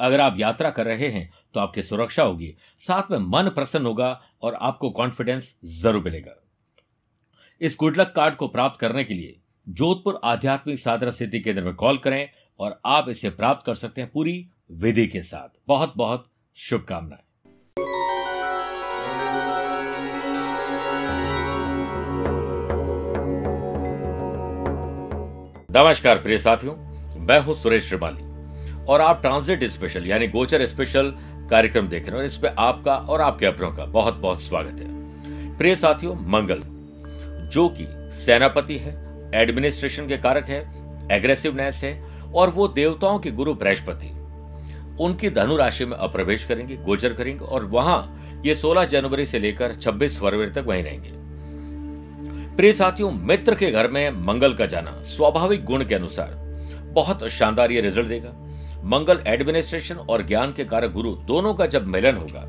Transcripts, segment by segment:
अगर आप यात्रा कर रहे हैं तो आपकी सुरक्षा होगी। साथ में मन प्रसन्न होगा और आपको कॉन्फिडेंस ज़रूर मिलेगा। इस गुडलक कार्ड को प्राप्त करने के लिए जोधपुर आध्यात्मिक साधना सिद्धि केंद्र में कॉल करें और आप इसे प्राप्त कर सकते हैं पूरी विधि के साथ। बहुत बहुत शुभकामनाएँ। नमस्कार, प्रिय साथियों। मैं हूँ सुरेश श्रिवाली और आप ट्रांजिट स्पेशल यानी गोचर स्पेशल कार्यक्रम देख रहे हैं और इसमें आपका और आपके अपनों का बहुत बहुत स्वागत है। प्रिय साथियों, मंगल, जो कि सेनापति है एडमिनिस्ट्रेशन के कारक है एग्रेसिवनेस है, और वो देवताओं के गुरु बृहस्पति। उनकी धनु राशि में अप्रवेश करेंगे, गोचर करेंगे, और वहाँ ये 16 जनवरी से लेकर 26 फरवरी तक वहीं रहेंगे। प्रिय साथियों, मित्र के घर में मंगल का जाना स्वाभाविक गुण के अनुसार बहुत शानदार ये रिज़ल्ट देगा। मंगल एडमिनिस्ट्रेशन और ज्ञान के कारक गुरु दोनों का जब मिलन होगा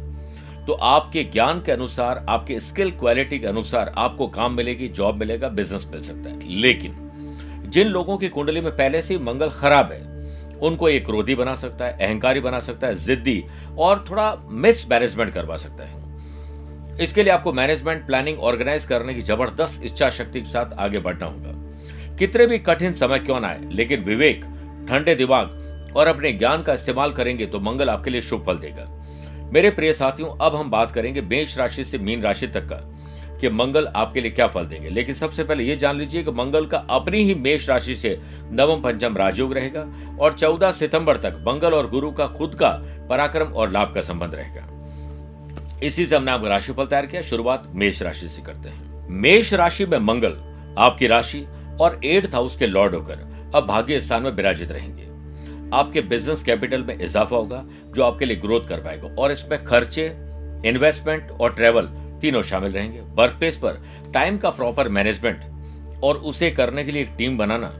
तो आपके ज्ञान के अनुसार, आपके स्किल क्वालिटी के अनुसार आपको काम मिलेगी, जॉब मिलेगा, बिज़नेस मिल सकता है। लेकिन जिन लोगों की कुंडली में पहले से मंगल खराब है, उनको एक क्रोधी बना सकता है, अहंकारी बना सकता है, जिद्दी और थोड़ा मिस मैनेजमेंट करवा सकता है। इसके लिए आपको मैनेजमेंट प्लानिंग ऑर्गेनाइज करने की ज़बरदस्त इच्छा शक्ति के साथ आगे बढ़ना होगा। कितने भी कठिन समय क्यों ना आए, लेकिन विवेक, ठंडे दिमाग और अपने ज्ञान का इस्तेमाल करेंगे तो मंगल आपके लिए शुभ फल देगा। मेरे प्रिय साथियों, अब हम बात करेंगे मेष राशि से मीन राशि तक का, कि मंगल आपके लिए क्या फल देंगे। लेकिन सबसे पहले यह जान लीजिए कि मंगल का अपनी ही मेष राशि से नवम, पंचम राजयोग रहेगा और 14 सितंबर तक मंगल और गुरु का खुद का पराक्रम और लाभ का संबंध रहेगा। इसी से हमने आपका राशिफल तैयार किया। शुरुआत मेष राशि से करते हैं। मेष राशि में मंगल आपकी राशि और एट्थ हाउस के लॉर्ड होकर अब भाग्य स्थान में विराजित रहेंगे। आपके बिज़नेस कैपिटल में इजाफा होगा, जो आपके लिए ग्रोथ कर पाएगा। और इसमें खर्चे इन्वेस्टमेंट और ट्रेवल तीनों शामिल रहेंगे। वर्क प्लेस पर टाइम का प्रॉपर मैनेजमेंट और उसे करने के लिए एक टीम बनाना,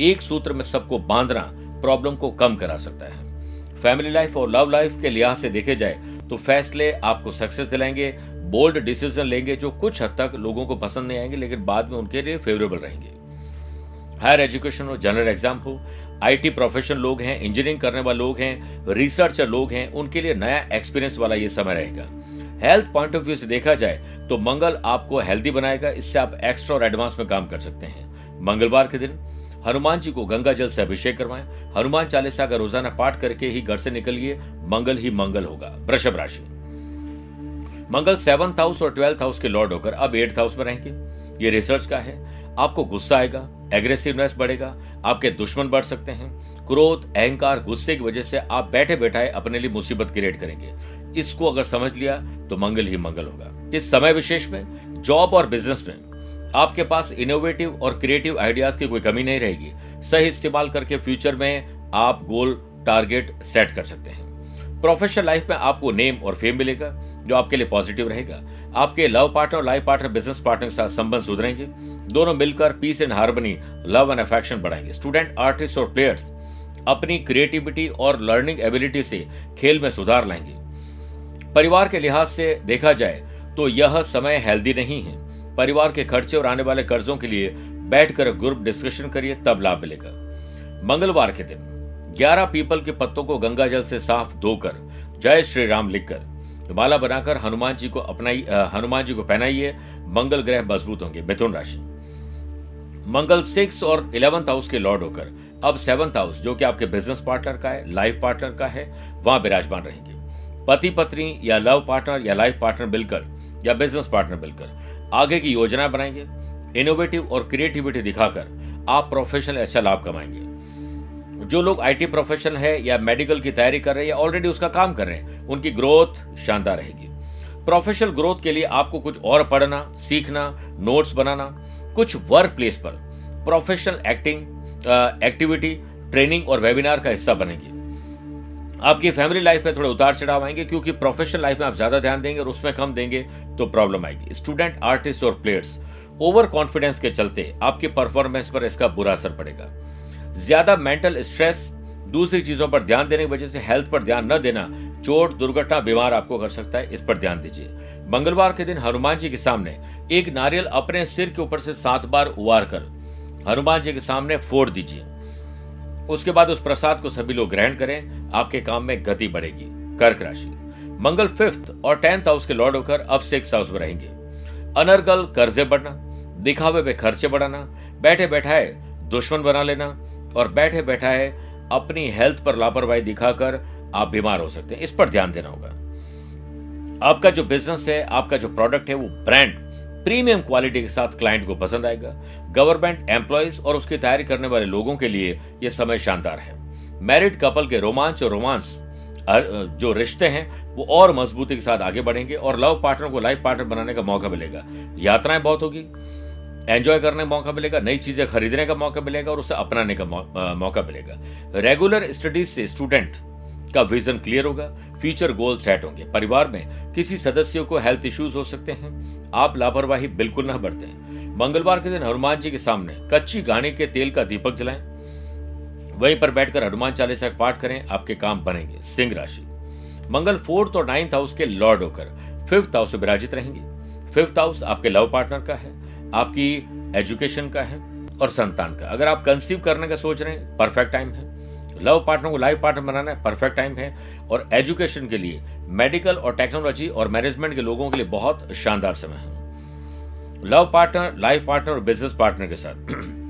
एक सूत्र में सबको बांधना प्रॉब्लम को कम करा सकता है। फैमिली लाइफ और लव लाइफ के लिहाज से देखे जाए तो फैसले आपको सक्सेस दिलाएँगे बोल्ड डिसीज़न लेंगे, जो कुछ हद तक लोगों को पसंद नहीं आएँगे, लेकिन बाद में उनके लिए फेवरेबल रहेंगे। हायर एजुकेशन हो जनरल एग्ज़ाम हो आईटी प्रोफेशन लोग हैं, इंजीनियरिंग करने वाले लोग हैं, रिसर्चर लोग हैं, उनके लिए नया एक्सपीरियंस वाला ये समय रहेगा। हेल्थ पॉइंट ऑफ़ व्यू से देखा जाए तो मंगल आपको हेल्दी बनाएगा, इससे आप एक्स्ट्रा और एडवांस में काम कर सकते हैं। मंगलवार के दिन, हनुमान जी को गंगा जल से अभिषेक करवाएँ। हनुमान चालीसा का रोज़ाना पाठ करके ही घर से निकलिए, मंगल ही मंगल होगा, वृषभ राशि। मंगल सेवंथ हाउस और ट्वेल्थ हाउस के लॉर्ड होकर अब एट्थ हाउस में रहेंगे। ये रिसर्च का है, आपको गुस्सा आएगा एग्रेसिवनेस बढ़ेगा, आपके दुश्मन बढ़ सकते हैं। क्रोध, अहंकार, गुस्से की वजह से आप बैठे बैठाए अपने लिए मुसीबत क्रिएट करेंगे। इसको अगर समझ लिया तो मंगल ही मंगल होगा। इस समय विशेष में जॉब और बिज़नेस में, आपके पास इनोवेटिव और क्रिएटिव आइडियाज़ की कोई कमी नहीं रहेगी। सही इस्तेमाल करके फ्यूचर में आप गोल टारगेट सेट कर सकते हैं। प्रोफेशनल लाइफ में आपको नेम और फेम मिलेगा, जो आपके लिए पॉजिटिव रहेगा। आपके लव पार्टनर और लाइफ पार्टनर बिज़नेस पार्टनर के साथ संबंध सुधरेंगे। दोनों मिलकर peace and harmony love and affection बढ़ाएँगे। स्टूडेंट आर्टिस्ट और प्लेयर्स अपनी क्रिएटिविटी और लर्निंग एबिलिटी से खेल में सुधार लाएँगे। परिवार के लिहाज से देखा जाए तो यह समय हेल्दी नहीं है। परिवार के खर्चे और आने वाले कर्जों के लिए बैठकर ग्रुप डिस्कशन करिए, तब लाभ मिलेगा। मंगलवार के दिन 11 पीपल के पत्तों को गंगा जल से साफ़ धोकर, जय श्री राम लिखकर माला बनाकर हनुमान जी को अपनाई हनुमान जी को पहनाइए। मंगल ग्रह मज़बूत होंगे। मिथुन राशि। मंगल सिक्स और इलेवंथ हाउस के लॉर्ड होकर, अब सेवंथ हाउस, जो कि आपके बिज़नेस पार्टनर का है, लाइफ पार्टनर का है, वहाँ विराजमान रहेंगे। पति पत्नी या लव पार्टनर या लाइफ पार्टनर मिलकर या बिज़नेस पार्टनर मिलकर आगे की योजना बनाएँगे। इनोवेटिव और क्रिएटिविटी दिखाकर आप प्रोफेशनल अच्छा लाभ कमाएँगे। जो लोग आईटी प्रोफेशन है या मेडिकल की तैयारी कर रहे हैं या ऑलरेडी उसका काम कर रहे हैं, उनकी ग्रोथ शानदार रहेगी। प्रोफेशनल ग्रोथ के लिए आपको कुछ और पढ़ना, सीखना नोट्स बनाना, कुछ वर्क प्लेस पर प्रोफेशनल एक्टिंग एक्टिविटी ट्रेनिंग और वेबिनार का हिस्सा बनेगी। आपकी फैमिली लाइफ में थोड़े उतार चढ़ाव आएँगे क्योंकि प्रोफेशनल लाइफ में आप ज़्यादा ध्यान देंगे और उसमें कम देंगे तो प्रॉब्लम आएगी। स्टूडेंट आर्टिस्ट और प्लेयर्स ओवर कॉन्फिडेंस के चलते आपकी परफॉर्मेंस पर इसका बुरा असर पड़ेगा। ज़्यादा मेंटल स्ट्रेस, दूसरी चीज़ों पर ध्यान देने की वजह से हेल्थ पर ध्यान न देना, चोट, दुर्घटना, बीमार आपको कर सकता है, इस पर ध्यान दीजिए। मंगलवार के दिन हनुमान जी के सामने एक नारियल अपने सिर के ऊपर से सात बार उबार कर हनुमान जी के सामने फोड़ दीजिए। उसके बाद उस प्रसाद को सभी लोग ग्रहण करें, आपके काम में गति बढ़ेगी, कर्क राशि। मंगल फिफ्थ और टेंथ हाउस के लॉर्ड होकर अब सिक्स हाउस में रहेंगे। अनर्गल कर्जे बढ़ना, दिखावे पे खर्चे बढ़ाना बैठे बैठाए दुश्मन बना लेना और बैठे बैठाए अपनी हेल्थ पर लापरवाही दिखाकर आप बीमार हो सकते हैं। इस पर ध्यान देना होगा। आपका जो बिज़नेस है, आपका जो प्रोडक्ट है, वो ब्रांड प्रीमियम क्वालिटी के साथ क्लाइंट को पसंद आएगा। गवर्नमेंट एम्प्लॉयज़ और उसकी तैयारी करने वाले लोगों के लिए यह समय शानदार है। मैरिड कपल के रोमांच और रोमांस जो रिश्ते हैं, वो और मजबूती के साथ आगे बढ़ेंगे और लव पार्टनर को लाइफ पार्टनर बनाने का मौका मिलेगा। यात्राएँ बहुत होगी। एंजॉय करने का मौका मिलेगा, नई चीज़ें खरीदने का मौका मिलेगा और उसे अपनाने का मौका मिलेगा। रेगुलर स्टडीज़ से स्टूडेंट का विजन क्लियर होगा फ्यूचर गोल सेट होंगे। परिवार में किसी सदस्यों को हेल्थ इश्यूज़ हो सकते हैं, आप लापरवाही बिल्कुल न बरतें। मंगलवार के दिन हनुमान जी के सामने कच्ची गाने के तेल का दीपक जलाएँ। वहीं पर बैठकर हनुमान चालीसा का पाठ करें, आपके काम बनेंगे। सिंह राशि। मंगल फोर्थ और नाइन्थ हाउस के लॉर्ड होकर फिफ्थ हाउस विराजित रहेंगे। फिफ्थ हाउस आपके लव पार्टनर का है। आपकी एजुकेशन का है और संतान का। अगर आप कंसीव करने का सोच रहे हैं परफेक्ट टाइम है। लव पार्टनर को लाइफ पार्टनर बनाना है परफेक्ट टाइम है। और एजुकेशन के लिए मेडिकल और टेक्नोलॉजी और मैनेजमेंट के लोगों के लिए बहुत शानदार समय है। लव पार्टनर लाइफ पार्टनर और बिज़नेस पार्टनर के साथ।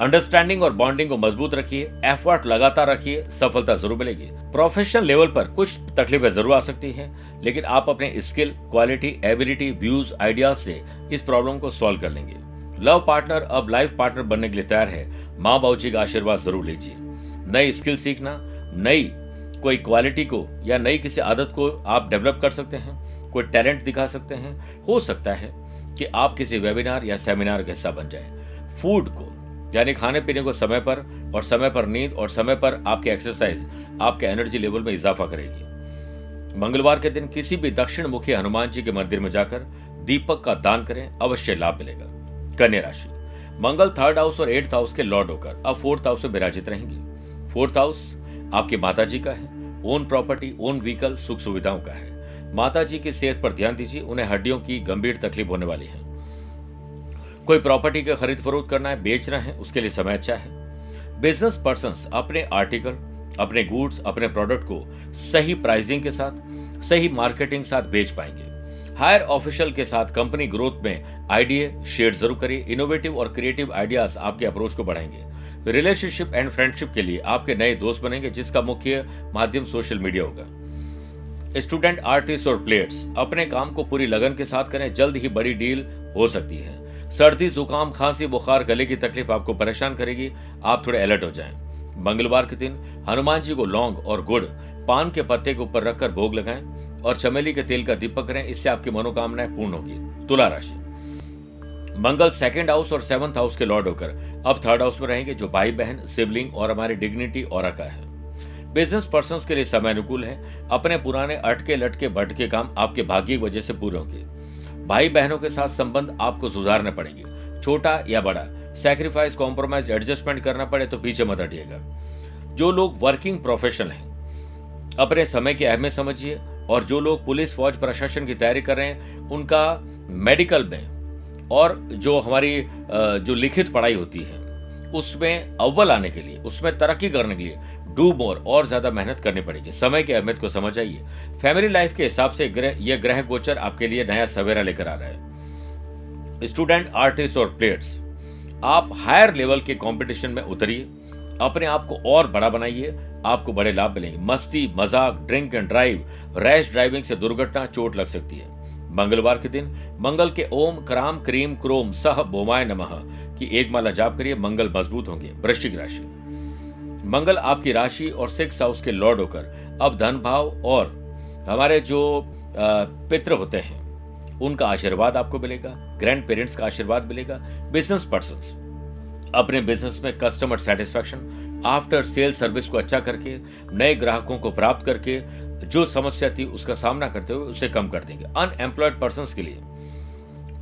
अंडरस्टैंडिंग और बॉन्डिंग को मज़बूत रखिए एफर्ट लगातार रखिए, सफलता ज़रूर मिलेगी। प्रोफेशनल लेवल पर कुछ तकलीफें ज़रूर आ सकती हैं, लेकिन आप अपने skill quality ability views ideas से इस प्रॉब्लम को सॉल्व कर लेंगे। लव पार्टनर अब लाइफ पार्टनर बनने के लिए तैयार है। माँ बाबू जी का आशीर्वाद ज़रूर लीजिए। नई स्किल सीखना, नई कोई क्वालिटी को या नई किसी आदत को आप डेवलप कर सकते हैं, कोई टैलेंट दिखा सकते हैं। हो सकता है कि आप किसी वेबिनार या सेमिनार का हिस्सा बन जाए। फ़ूड को यानी खाने पीने को समय पर और समय पर नींद और समय पर आपकी एक्सरसाइज आपके एनर्जी लेवल में इजाफा करेगी। मंगलवार के दिन किसी भी दक्षिण मुखी हनुमान जी के मंदिर में जाकर दीपक का दान करें, अवश्य लाभ मिलेगा। कन्या राशि। मंगल थर्ड हाउस और एट्थ हाउस के लॉर्ड होकर अब फोर्थ हाउस में विराजित रहेंगे। फोर्थ हाउस आपके माता जी का है ओन प्रॉपर्टी ओन व्हीकल सुख सुविधाओं का है। माता जी की सेहत पर ध्यान दीजिए, उन्हें हड्डियों की गंभीर तकलीफ़ होने वाली है। कोई प्रॉपर्टी का खरीद फरोख्त करना है बेचना है, उसके लिए समय अच्छा है। बिज़नेस पर्सन अपने आर्टिकल अपने गुड्स अपने प्रोडक्ट को सही प्राइसिंग के साथ, सही मार्केटिंग साथ बेच पाएँगे। हायर ऑफिशियल के साथ कंपनी ग्रोथ में आइडिया शेयर ज़रूर करिए। इनोवेटिव और क्रिएटिव आइडियाज़ आपके अप्रोच को बढ़ाएँगे। रिलेशनशिप एंड फ्रेंडशिप के लिए आपके नए दोस्त बनेंगे, जिसका मुख्य माध्यम सोशल मीडिया होगा। स्टूडेंट आर्टिस्ट और प्लेयर्स अपने काम को पूरी लगन के साथ करें। जल्द ही बड़ी डील हो सकती है। सर्दी, जुकाम, खांसी, बुखार, गले की तकलीफ़ आपको परेशान करेगी। आप थोड़े अलर्ट हो जाएँ। मंगलवार के दिन हनुमान जी को लौंग और गुड़ पान के पत्ते के ऊपर रखकर भोग लगाएँ और चमेली के तेल का दीपक करें। इससे आपकी मनोकामनाएँ पूर्ण होगी। तुला राशि। मंगल सेकंड हाउस और सेवंथ हाउस के लॉर्ड होकर अब थर्ड हाउस में रहेंगे, जो भाई बहन सिबलिंग और हमारी डिग्निटी और का है। बिज़नेस पर्सन के लिए समय अनुकूल है। अपने पुराने अटके लटके भटके काम आपके भाग्य की वजह से पूरे होंगे। भाई बहनों के साथ संबंध आपको सुधारने पड़ेंगे। छोटा या बड़ा सेक्रीफाइस कॉम्प्रोमाइज एडजस्टमेंट करना पड़े तो पीछे मत हटिएगा। जो लोग वर्किंग प्रोफेशनल हैं, अपने समय की अहमियत समझिए और जो लोग पुलिस, फौज, प्रशासन की तैयारी कर रहे हैं, उनका मेडिकल में और जो हमारी जो लिखित पढ़ाई होती है, उसमें अव्वल आने के लिए, उसमें तरक्की करने के लिए डू मोर और ज़्यादा मेहनत करनी पड़ेगी। समय की अहमियत को समझ आइए फैमिली लाइफ के हिसाब से ग्रह यह ग्रह गोचर आपके लिए नया सवेरा लेकर आ रहा है। स्टूडेंट, आर्टिस्ट और प्लेयर्स, आप हायर लेवल के कंपटीशन में उतरिए। अपने आप को और बड़ा बनाइए। आपको बड़े लाभ मिलेंगे। मस्ती, मज़ाक, drink and drive, rash driving से दुर्घटना चोट लग सकती है। मंगलवार के दिन, मंगल के ओम, क्राम, क्रीम, क्रोम, सह, बोमाय नमः, की एक माला जाप करिए। मंगल मज़बूत होंगे। वृश्चिक राशि। मंगल आपकी राशि और सिक्स हाउस के लॉर्ड होकर, अब धन भाव और हमारे जो पित्र होते हैं, उनका आशीर्वाद आपको मिलेगा, ग्रैंड पेरेंट्स का आशीर्वाद मिलेगा बिज़नेस पर्सन अपने बिज़नेस में customer satisfaction after sale service को अच्छा करके, नए ग्राहकों को प्राप्त करके, जो समस्या थी उसका सामना करते हुए उसे कम कर देंगे। अनएम्प्लॉयड पर्सन के लिए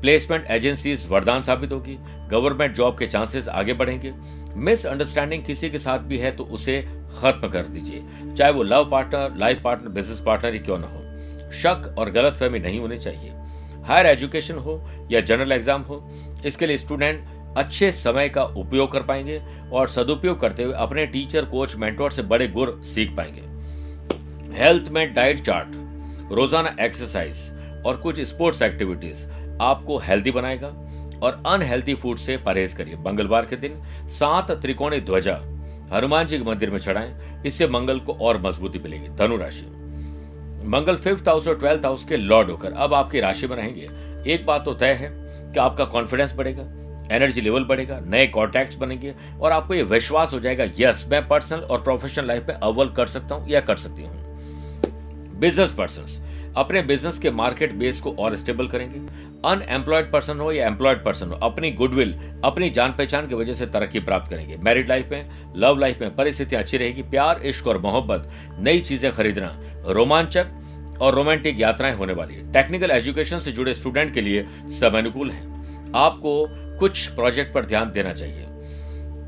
प्लेसमेंट एजेंसीज वरदान साबित होगी गवर्नमेंट जॉब के चांसेस आगे बढ़ेंगे मिसअंडरस्टैंडिंग किसी के साथ भी है तो उसे खत्म कर दीजिए। चाहे वो love partner, life partner business partner ही क्यों ना हो। शक और गलत फहमी नहीं होनी चाहिए। हायर एजुकेशन हो या जनरल एग्ज़ाम हो, इसके लिए स्टूडेंट अच्छे समय का उपयोग कर पाएँगे और सदुपयोग करते हुए अपने टीचर, कोच, मेंटोर से बड़े गुर सीख पाएँगे। हेल्थ में डाइट चार्ट, रोज़ाना एक्सरसाइज और कुछ स्पोर्ट्स एक्टिविटीज़ आपको हेल्दी बनाएगा। और अनहेल्दी फ़ूड से परहेज करिए। मंगलवार के दिन सात त्रिकोणी ध्वजा हनुमान जी के मंदिर में चढ़ाएँ, इससे मंगल को और मजबूती मिलेगी। धनुराशि मंगल फिफ्थ हाउस और ट्वेल्थ हाउस के लॉर्ड होकर अब आपकी राशि में रहेंगे। एक बात तो तय है कि आपका कॉन्फिडेंस बढ़ेगा एनर्जी लेवल बढ़ेगा, नए कॉन्टैक्ट्स बनेंगे और आपको ये विश्वास हो जाएगा यस मैं पर्सनल और प्रोफेशनल लाइफ में अव्वल कर सकता हूँ या कर सकती हूँ। बिज़नेस पर्सन अपने बिज़नेस के मार्केट बेस को और स्टेबल करेंगे। अनएम्प्लॉयड पर्सन हो या एम्प्लॉयड पर्सन हो, अपनी गुडविल, अपनी जान पहचान की वजह से तरक्की प्राप्त करेंगे। मैरिड लाइफ में, लव लाइफ में परिस्थितियाँ अच्छी रहेगी। प्यार, इश्क और मोहब्बत, नई चीज़ें खरीदना, रोमांचक और रोमांटिक यात्राएँ होने वाली है। टेक्निकल एजुकेशन से जुड़े स्टूडेंट के लिए सब अनुकूल है। आपको कुछ प्रोजेक्ट पर ध्यान देना चाहिए।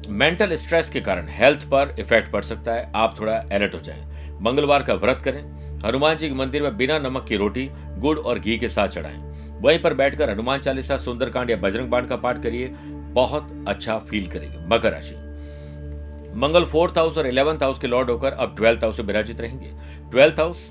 मेंटल स्ट्रेस के कारण हेल्थ पर इफ़ेक्ट पड़ सकता है। आप थोड़ा अलर्ट हो जाएँ। मंगलवार का व्रत करें। हनुमान जी के मंदिर में बिना नमक की रोटी, गुड़ और घी के साथ चढ़ाएँ। वहीं पर बैठकर हनुमान चालीसा, सुंदरकांड या बजरंग बाण का पाठ करिए। बहुत अच्छा फील करेंगे। मकर राशि। मंगल फोर्थ हाउस और इलेवंथ हाउस के लॉर्ड होकर अब ट्वेल्थ हाउस से विराजित रहेंगे। ट्वेल्थ हाउस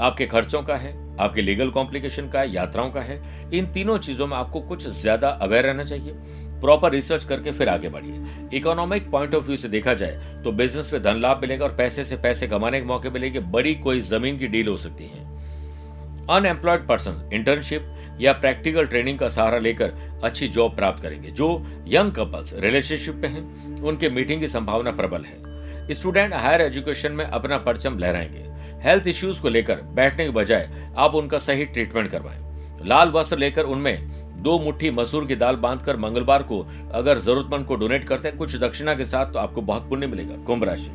आपके खर्चों का है, आपके लीगल कॉम्प्लिकेशन का है, यात्राओं का है। इन तीनों चीज़ों में आपको कुछ ज़्यादा अवेयर रहना चाहिए। प्रॉपर रिसर्च करके फिर आगे बढ़िए। इकोनॉमिक पॉइंट ऑफ़ व्यू से देखा जाए तो बिज़नेस में धन लाभ मिलेगा और पैसे से पैसे कमाने के मौके मिलेंगे। बड़ी कोई ज़मीन की डील हो सकती है। अनएम्प्लॉयड पर्सन इंटर्नशिप या प्रैक्टिकल ट्रेनिंग का सहारा लेकर अच्छी जॉब प्राप्त करेंगे। जो यंग कपल्स रिलेशनशिप में हैं, उनके मीटिंग की संभावना प्रबल है। स्टूडेंट हायर एजुकेशन में अपना परचम लहराएँगे। हेल्थ इश्यूज़ को लेकर बैठने के बजाय आप उनका सही ट्रीटमेंट करवाएँ। लाल वस्त्र लेकर उनमें दो मुट्ठी मसूर की दाल बांधकर मंगलवार को अगर जरूरतमंद को डोनेट करते हैं, कुछ दक्षिणा के साथ तो आपको बहुत पुण्य मिलेगा, कुंभ राशि।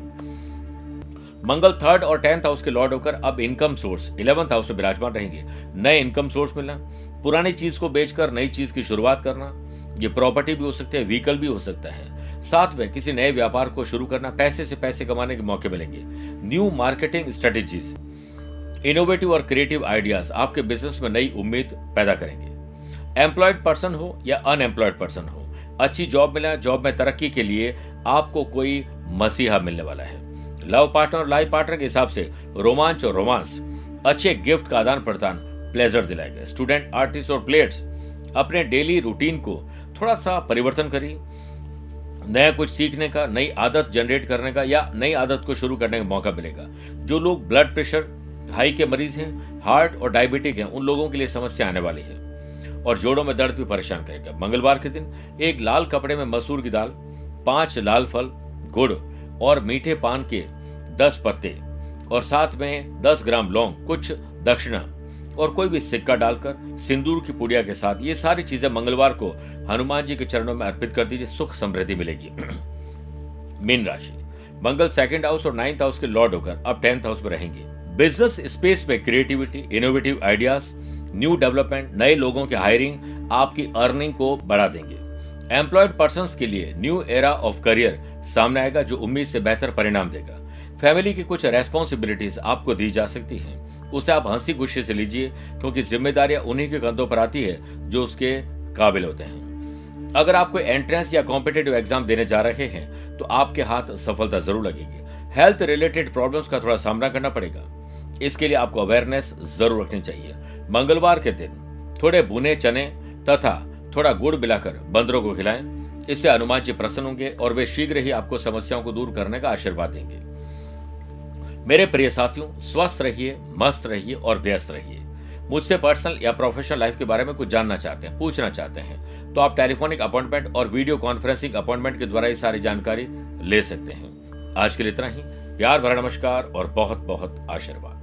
मंगल थर्ड और टेंथ हाउस के लॉर्ड होकर अब इनकम सोर्स इलेवंथ हाउस में विराजमान रहेंगे। नए इनकम सोर्स मिलना, पुरानी चीज़ को बेचकर नई चीज़ की शुरुआत करना, ये प्रॉपर्टी भी हो सकती है व्हीकल भी हो सकता है। साथ में किसी नए व्यापार को शुरू करना, पैसे से पैसे कमाने के मौके मिलेंगे। न्यू मार्केटिंग स्ट्रेटेजीज इनोवेटिव और क्रिएटिव आइडियाज़ आपके बिज़नेस में नई उम्मीद पैदा करेंगे। एम्प्लॉयड पर्सन हो या अनएम्प्लॉयड पर्सन हो, अच्छी जॉब मिला जॉब में तरक्की के लिए आपको कोई मसीहा मिलने वाला है। लव पार्टनर और लाइफ पार्टनर के हिसाब से रोमांच और रोमांस अच्छे गिफ्ट का आदान प्रदान प्लेजर दिलाएगा स्टूडेंट आर्टिस्ट और प्लेयर्स अपने डेली रूटीन को थोड़ा सा परिवर्तन करिए। नया कुछ सीखने का, नई आदत जनरेट करने का या नई आदत को शुरू करने का मौका मिलेगा। जो लोग ब्लड प्रेशर हाई के मरीज़ हैं हार्ट और डायबिटिक हैं, उन लोगों के लिए समस्या आने वाली है। और जोड़ों में दर्द भी परेशान करेगा। मंगलवार के दिन एक लाल कपड़े में मसूर की दाल, पाँच लाल फल, गुड़ और मीठे पान के दस पत्ते और साथ में दस ग्राम लौंग, कुछ दक्षिणा और कोई भी सिक्का डालकर सिंदूर की पुड़िया के साथ ये सारी चीज़ें मंगलवार को हनुमान जी के चरणों में अर्पित कर दीजिए, सुख समृद्धि मिलेगी। मीन राशि। मंगल सेकंड हाउस और नाइन्थ हाउस के लॉर्ड होकर अब टेंथ हाउस में रहेंगे। बिज़नेस स्पेस में creativity innovative ideas new development, नए लोगों की हायरिंग, आपकी अर्निंग को बढ़ा देंगे। एम्प्लॉयड पर्सन के लिए न्यू एरा ऑफ़ करियर सामने आएगा जो उम्मीद से बेहतर परिणाम देगा। फैमिली की कुछ रेस्पॉन्सिबिलिटीज आपको दी जा सकती हैं। उसे आप हँसी खुशी से लीजिए, क्योंकि जिम्मेदारियाँ उन्हीं के कंधों पर आती है जो उसके काबिल होते हैं। अगर आप कोई एंट्रेंस या कॉम्पिटेटिव एग्ज़ाम देने जा रहे हैं तो आपके हाथ सफलता ज़रूर लगेगी। हेल्थ रिलेटेड प्रॉब्लम्स का थोड़ा सामना करना पड़ेगा। इसके लिए आपको अवेयरनेस ज़रूर रखनी चाहिए। मंगलवार के दिन थोड़े बुने चने तथा थोड़ा गुड़ मिलाकर बंदरों को खिलाएँ। इससे हनुमान जी प्रसन्न होंगे और वे शीघ्र ही आपको समस्याओं को दूर करने का आशीर्वाद देंगे। मेरे प्रिय साथियों, स्वस्थ रहिए, मस्त रहिए और व्यस्त रहिए। मुझसे पर्सनल या प्रोफेशनल लाइफ के बारे में कुछ जानना चाहते हैं, पूछना चाहते हैं तो आप टेलीफोनिक अपॉइंटमेंट और वीडियो कॉन्फ्रेंसिंग अपॉइंटमेंट के द्वारा ये सारी जानकारी ले सकते हैं। आज के लिए इतना ही। प्यार भरा नमस्कार और बहुत बहुत आशीर्वाद।